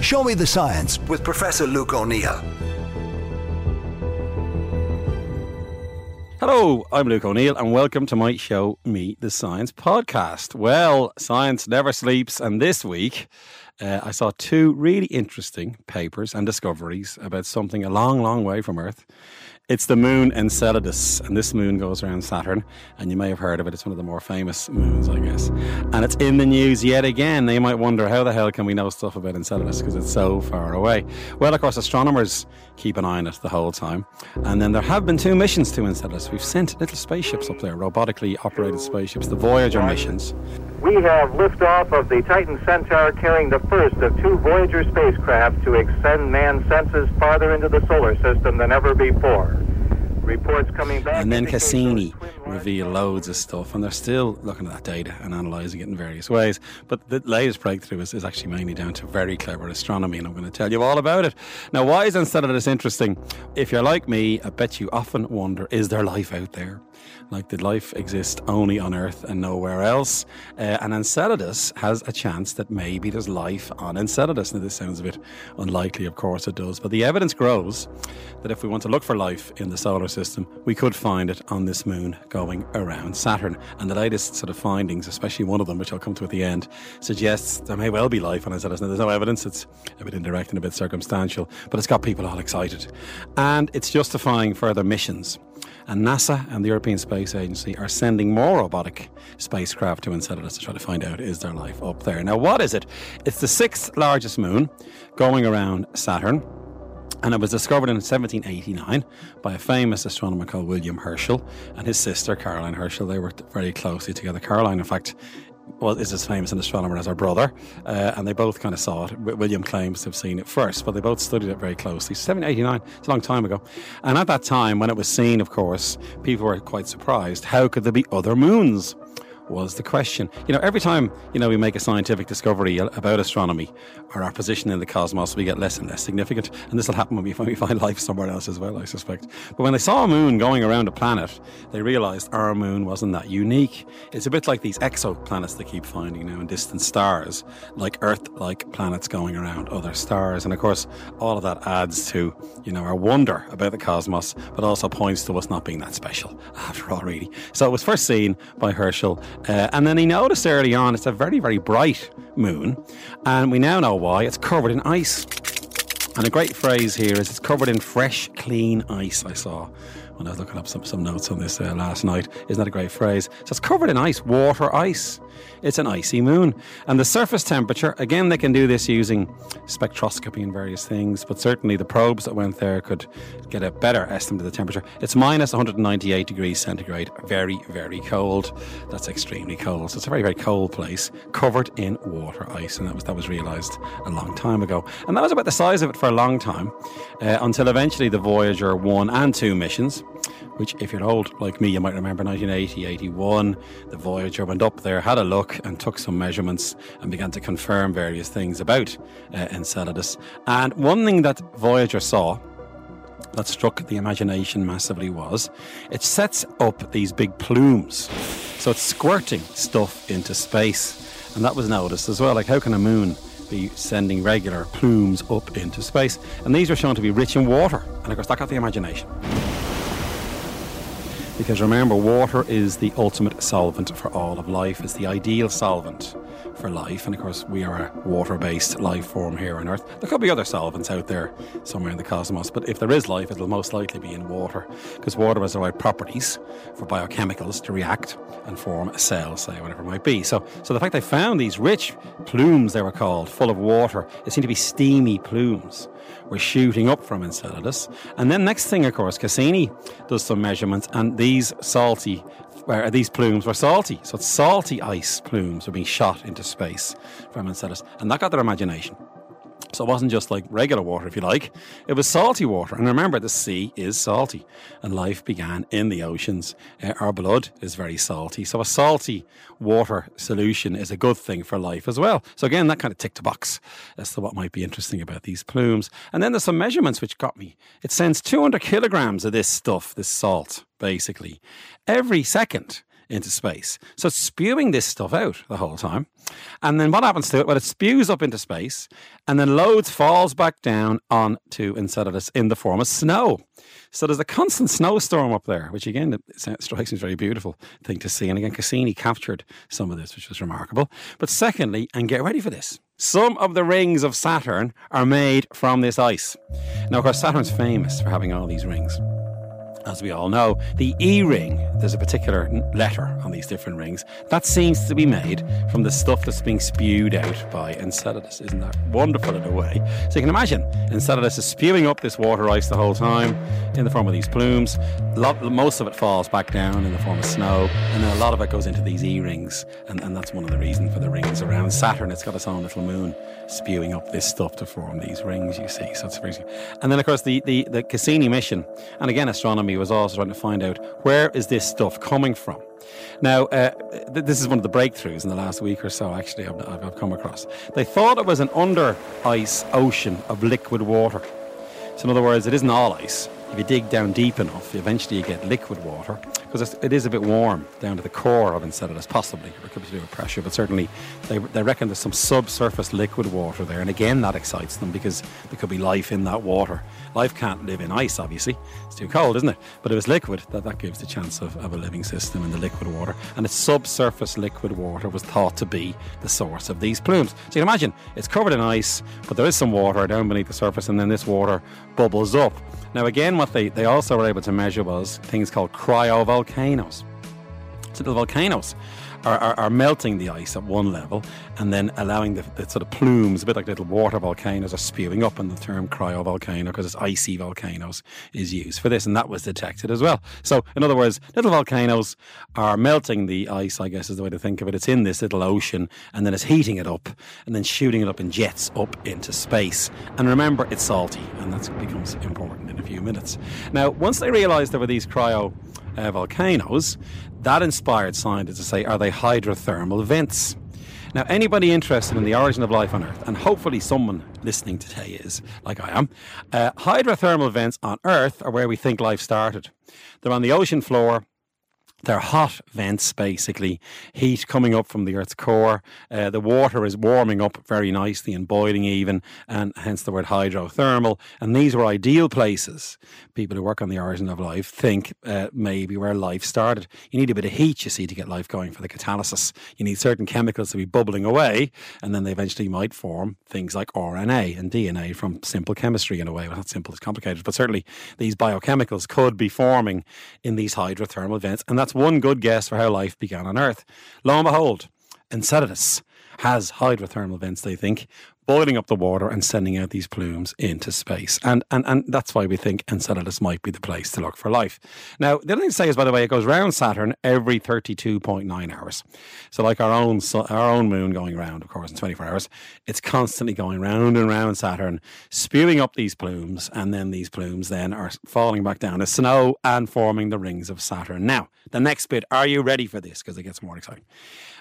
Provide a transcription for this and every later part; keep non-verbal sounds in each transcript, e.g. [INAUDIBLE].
Show Me the Science with Professor Luke O'Neill. Hello, I'm Luke O'Neill, and welcome to my show, Me the Science podcast. Well, science never sleeps, and this week uh, I saw two really interesting papers and discoveries about something a long, long way from Earth. It's the moon Enceladus, and this moon goes around Saturn, and you may have heard of it. It's one of the more famous moons, I guess. And it's in the news yet again. Now, you might wonder, how the hell can we know stuff about Enceladus because it's so far away? Well, of course, astronomers keep an eye on it the whole time. And then there have been two missions to Enceladus. We've sent little spaceships up there, robotically operated spaceships, the Voyager missions. We have liftoff of the Titan Centaur carrying the first of two Voyager spacecraft to extend man's senses farther into the solar system than ever before. Reports coming back. And then Cassini reveal loads of stuff, and they're still looking at that data and analysing it in various ways. But the latest breakthrough is, is actually mainly down to very clever astronomy, and I'm going to tell you all about it. Now, why is Enceladus interesting? If you're like me, I bet you often wonder is there life out there? Like, did life exist only on Earth and nowhere else? Uh, and Enceladus has a chance that maybe there's life on Enceladus. Now, this sounds a bit unlikely, of course it does, but the evidence grows that if we want to look for life in the solar system, we could find it on this moon going around Saturn. And the latest sort of findings, especially one of them, which I'll come to at the end, suggests there may well be life on Enceladus. Now, there's no evidence, it's a bit indirect and a bit circumstantial, but it's got people all excited. And it's justifying further missions. And NASA and the European Space Agency are sending more robotic spacecraft to Enceladus to try to find out is there life up there. Now, what is it? It's the sixth largest moon going around Saturn. And it was discovered in 1789 by a famous astronomer called William Herschel and his sister Caroline Herschel. They worked very closely together. Caroline, in fact, well, is as famous an astronomer as her brother, uh, and they both kind of saw it. William claims to have seen it first, but they both studied it very closely. 1789, it's a long time ago. And at that time, when it was seen, of course, people were quite surprised. How could there be other moons? Was the question. You know, every time, you know, we make a scientific discovery about astronomy or our position in the cosmos, we get less and less significant. And this will happen when we find, [LAUGHS] we find life somewhere else as well, I suspect. But when they saw a moon going around a planet, they realized our moon wasn't that unique. It's a bit like these exoplanets they keep finding now in distant stars, like Earth like planets going around other stars. And of course, all of that adds to, you know, our wonder about the cosmos, but also points to us not being that special [LAUGHS] after all, really. So it was first seen by Herschel uh, and then he noticed early on it's a very, very bright moon. And we now know why. It's covered in ice. And a great phrase here is it's covered in fresh, clean ice, I saw when I was looking up some, some notes on this uh, last night. Isn't that a great phrase? So it's covered in ice, water ice. It's an icy moon. And the surface temperature, again, they can do this using spectroscopy and various things, but certainly the probes that went there could get a better estimate of the temperature. It's minus 198 degrees centigrade. Very, very cold. That's extremely cold. So it's a very, very cold place, covered in water ice. And that was, that was realised a long time ago. And that was about the size of it for a long time, uh, until eventually the Voyager 1 and 2 missions which, if you're old like me, you might remember 1980, 81. The Voyager went up there, had a look, and took some measurements and began to confirm various things about uh, Enceladus. And one thing that Voyager saw that struck the imagination massively was it sets up these big plumes. So it's squirting stuff into space. And that was noticed as well. Like, how can a moon be sending regular plumes up into space? And these were shown to be rich in water. And of course, that got the imagination. Because remember, water is the ultimate solvent for all of life. It's the ideal solvent for life. And of course, we are a water based life form here on Earth. There could be other solvents out there somewhere in the cosmos, but if there is life, it'll most likely be in water. Because water has the right properties for biochemicals to react and form a cell, say, whatever it might be. So, so the fact they found these rich plumes, they were called, full of water, it seemed to be steamy plumes were shooting up from Enceladus. And then next thing, of course, Cassini does some measurements, and these salty, where these plumes were salty. So salty ice plumes were being shot into space from Enceladus, and that got their imagination. So it wasn't just like regular water, if you like. It was salty water. And remember, the sea is salty, and life began in the oceans. Uh, our blood is very salty. So a salty water solution is a good thing for life as well. So again, that kind of ticked a box as to what might be interesting about these plumes. And then there's some measurements which got me. It sends 200 kilograms of this stuff, this salt, basically, every second into space. So it's spewing this stuff out the whole time. And then what happens to it? Well, it spews up into space and then loads falls back down onto Enceladus in the form of snow. So there's a constant snowstorm up there, which again strikes me as a very beautiful thing to see. And again, Cassini captured some of this, which was remarkable. But secondly, and get ready for this, some of the rings of Saturn are made from this ice. Now, of course, Saturn's famous for having all these rings as we all know, the E ring, there's a particular letter on these different rings, that seems to be made from the stuff that's being spewed out by Enceladus. Isn't that wonderful in a way? So you can imagine Enceladus is spewing up this water ice the whole time in the form of these plumes. Lot, most of it falls back down in the form of snow, and then a lot of it goes into these E rings, and, and that's one of the reasons for the rings around Saturn. It's got its own little moon spewing up this stuff to form these rings, you see. So it's very, and then of course the, the, the Cassini mission, and again astronomy was also trying to find out where is this stuff coming from. Now, uh, th- this is one of the breakthroughs in the last week or so, actually, I've, I've come across. They thought it was an under ice ocean of liquid water. So, in other words, it isn't all ice if you dig down deep enough, eventually you get liquid water because it is a bit warm down to the core of Enceladus, possibly. It could be to do with pressure, but certainly they, they reckon there's some subsurface liquid water there. And again, that excites them because there could be life in that water. Life can't live in ice, obviously. It's too cold, isn't it? But if it's liquid, that, that gives the chance of, of a living system in the liquid water. And the subsurface liquid water was thought to be the source of these plumes. So you can imagine it's covered in ice, but there is some water down beneath the surface, and then this water bubbles up. Now, again, what they, they also were able to measure was things called cryovolcanoes. So the volcanoes are, are, are, melting the ice at one level and then allowing the, the, sort of plumes, a bit like little water volcanoes, are spewing up. And the term cryovolcano, because it's icy volcanoes, is used for this. And that was detected as well. So, in other words, little volcanoes are melting the ice, I guess is the way to think of it. It's in this little ocean and then it's heating it up and then shooting it up in jets up into space. And remember, it's salty, and that becomes important in a few minutes. Now, once they realized there were these cryo uh, volcanoes, that inspired scientists to say, are they hydrothermal vents? Now, anybody interested in the origin of life on Earth, and hopefully someone listening today is, like I am, uh, hydrothermal vents on Earth are where we think life started. They're on the ocean floor they're hot vents, basically, heat coming up from the Earth's core. Uh, the water is warming up very nicely and boiling even, and hence the word hydrothermal. And these were ideal places. People who work on the origin of life think uh, maybe where life started. You need a bit of heat, you see, to get life going for the catalysis. You need certain chemicals to be bubbling away, and then they eventually might form things like RNA and DNA from simple chemistry in a way. Well, not simple, it's complicated, but certainly these biochemicals could be forming in these hydrothermal vents. And that's that's one good guess for how life began on Earth. Lo and behold, Enceladus has hydrothermal vents, they think, boiling up the water and sending out these plumes into space. And, and, and that's why we think Enceladus might be the place to look for life. Now, the other thing to say is, by the way, it goes around Saturn every 32.9 hours. So, like our own, our own moon going around, of course, in 24 hours, it's constantly going round and round Saturn, spewing up these plumes. And then these plumes then are falling back down as snow and forming the rings of Saturn. Now, the next bit, are you ready for this? Because it gets more exciting.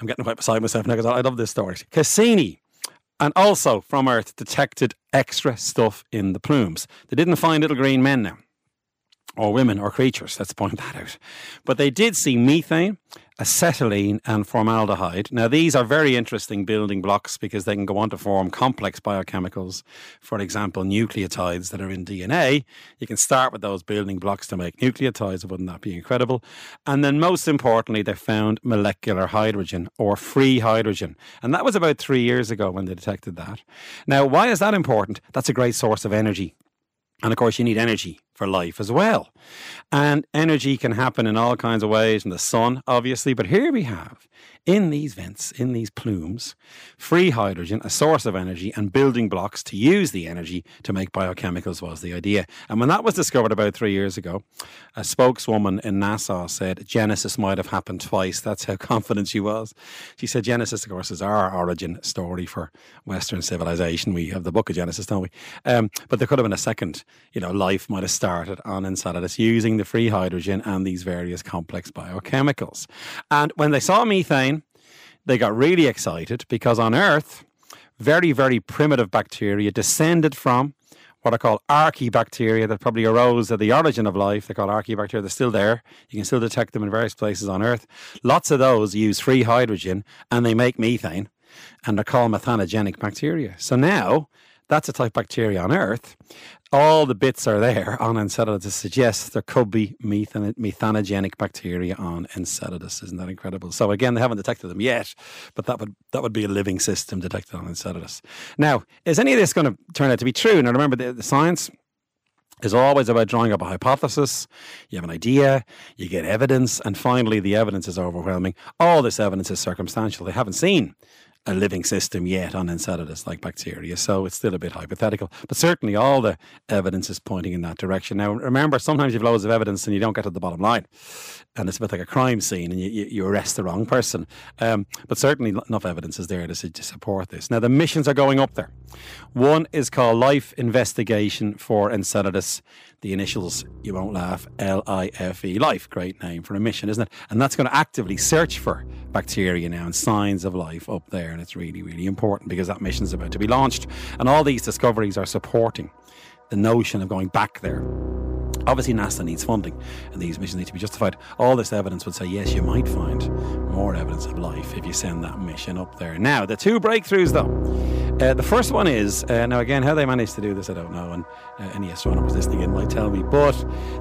I'm getting quite beside myself now because I love this story. Cassini and also from Earth detected extra stuff in the plumes. They didn't find little green men now, or women, or creatures. Let's point that out. But they did see methane acetylene and formaldehyde. Now, these are very interesting building blocks because they can go on to form complex biochemicals. For example, nucleotides that are in DNA. You can start with those building blocks to make nucleotides. Wouldn't that be incredible? And then, most importantly, they found molecular hydrogen or free hydrogen. And that was about three years ago when they detected that. Now, why is that important? That's a great source of energy. And of course, you need energy for life as well. And energy can happen in all kinds of ways in the sun, obviously. But here we have in these vents, in these plumes, free hydrogen, a source of energy, and building blocks to use the energy to make biochemicals was the idea. And when that was discovered about three years ago, a spokeswoman in NASA said Genesis might have happened twice. [LAUGHS] That's how confident she was. She said Genesis, of course, is our origin story for Western civilization. We have the book of Genesis, don't we? Um, but there could have been a second, you know, life might have started on Enceladus using the free hydrogen and these various complex biochemicals. And when they saw methane, they got really excited because on Earth, very, very primitive bacteria descended from what are called archaebacteria that probably arose at the origin of life. They're called archaebacteria. They're still there. You can still detect them in various places on Earth. Lots of those use free hydrogen and they make methane and they're called methanogenic bacteria. So now that's a type of bacteria on Earth. All the bits are there on Enceladus to suggest there could be methan- methanogenic bacteria on Enceladus. Isn't that incredible? So again, they haven't detected them yet, but that would that would be a living system detected on Enceladus. Now, is any of this going to turn out to be true? Now, remember the, the science is always about drawing up a hypothesis. You have an idea, you get evidence, and finally the evidence is overwhelming. All this evidence is circumstantial. They haven't seen a living system yet on Enceladus like bacteria, so it's still a bit hypothetical. But certainly all the evidence is pointing in that direction. Now, remember, sometimes you've loads of evidence and you don't get to the bottom line, and it's a bit like a crime scene and you, you arrest the wrong person. Um, but certainly enough evidence is there to, to support this. Now, the missions are going up there. One is called Life Investigation for Enceladus. The initials, you won't laugh, L I F E, Life. Great name for a mission, isn't it? And that's going to actively search for bacteria now and signs of life up there. And it's really, really important because that mission is about to be launched. And all these discoveries are supporting the notion of going back there. Obviously, NASA needs funding, and these missions need to be justified. All this evidence would say, yes, you might find more evidence of life if you send that mission up there. Now, the two breakthroughs, though. Uh, the first one is uh, now again how they managed to do this I don't know and uh, any astronomers listening in might tell me but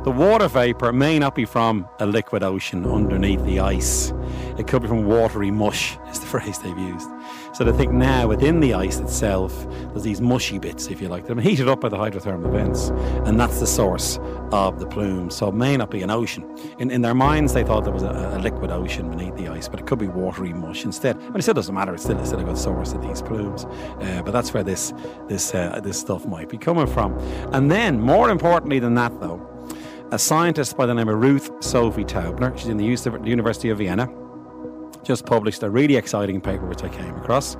the water vapor may not be from a liquid ocean underneath the ice it could be from watery mush is the [LAUGHS] phrase they've used. So they think now within the ice itself there's these mushy bits if you like that are heated up by the hydrothermal vents and that's the source of the plumes so it may not be an ocean. In, in their minds they thought there was a, a liquid ocean beneath the ice but it could be watery mush instead. But it still doesn't matter. It's still, it's still a good source of these plumes. Uh, but that's where this this uh, this stuff might be coming from. And then, more importantly than that, though, a scientist by the name of Ruth Sophie Taubner, she's in the University of Vienna, just published a really exciting paper which I came across.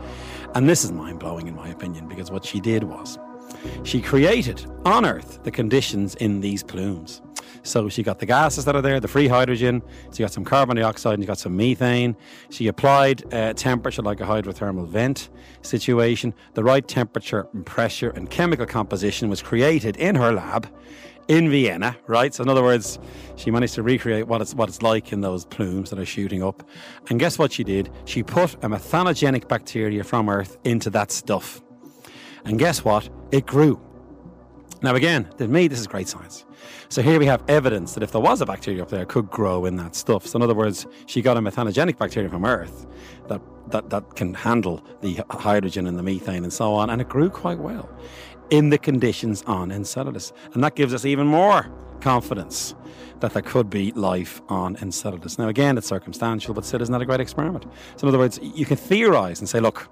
And this is mind blowing, in my opinion, because what she did was she created on Earth the conditions in these plumes. So she got the gases that are there, the free hydrogen, she got some carbon dioxide, and you got some methane. She applied uh, temperature like a hydrothermal vent situation. The right temperature and pressure and chemical composition was created in her lab in Vienna, right? So in other words, she managed to recreate what it's what it's like in those plumes that are shooting up. And guess what she did? She put a methanogenic bacteria from Earth into that stuff. And guess what? It grew. Now again, to me, this is great science. So here we have evidence that if there was a bacteria up there, it could grow in that stuff. So in other words, she got a methanogenic bacteria from Earth that, that, that can handle the hydrogen and the methane and so on, and it grew quite well in the conditions on Enceladus. And that gives us even more confidence that there could be life on Enceladus. Now again, it's circumstantial, but still isn't that a great experiment? So in other words, you can theorize and say, look,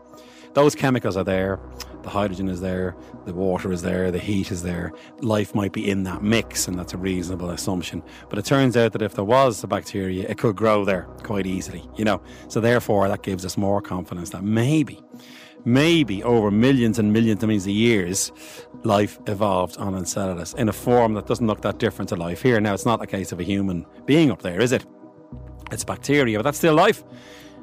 those chemicals are there the hydrogen is there, the water is there, the heat is there. Life might be in that mix, and that's a reasonable assumption. But it turns out that if there was a bacteria, it could grow there quite easily, you know. So therefore, that gives us more confidence that maybe, maybe over millions and millions and millions of years, life evolved on Enceladus in a form that doesn't look that different to life here. Now, it's not a case of a human being up there, is it? It's bacteria, but that's still life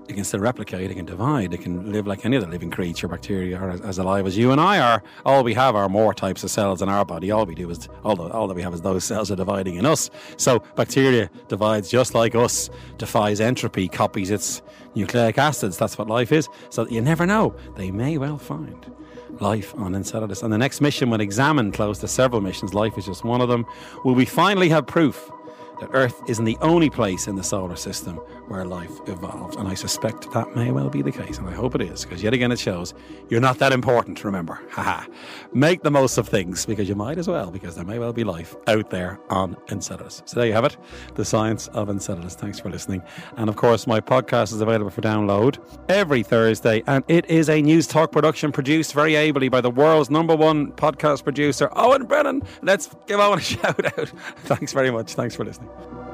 it can still replicate, it can divide, it can live like any other living creature, bacteria are as, as, alive as you and I are. All we have are more types of cells in our body. All we do is, all, the, all that we have is those cells are dividing in us. So bacteria divides just like us, defies entropy, copies its nucleic acids. That's what life is. So you never know. They may well find life on Enceladus. And the next mission will examine close to several missions. Life is just one of them. Will we finally have proof that Earth isn't the only place in the solar system where life evolved. And I suspect that may well be the case, and I hope it is, because yet again it shows you're not that important, remember. [LAUGHS] Haha. Make the most of things, because you might as well, because there may well be life out there on Enceladus. So there you have it, the science of Enceladus. Thanks for listening. And of course, my podcast is available for download every Thursday, and it is a Newstalk production produced very ably by the world's number one podcast producer, Owen Brennan. Let's give Owen a [LAUGHS] shout out. Thanks very much. Thanks for listening. Thank you.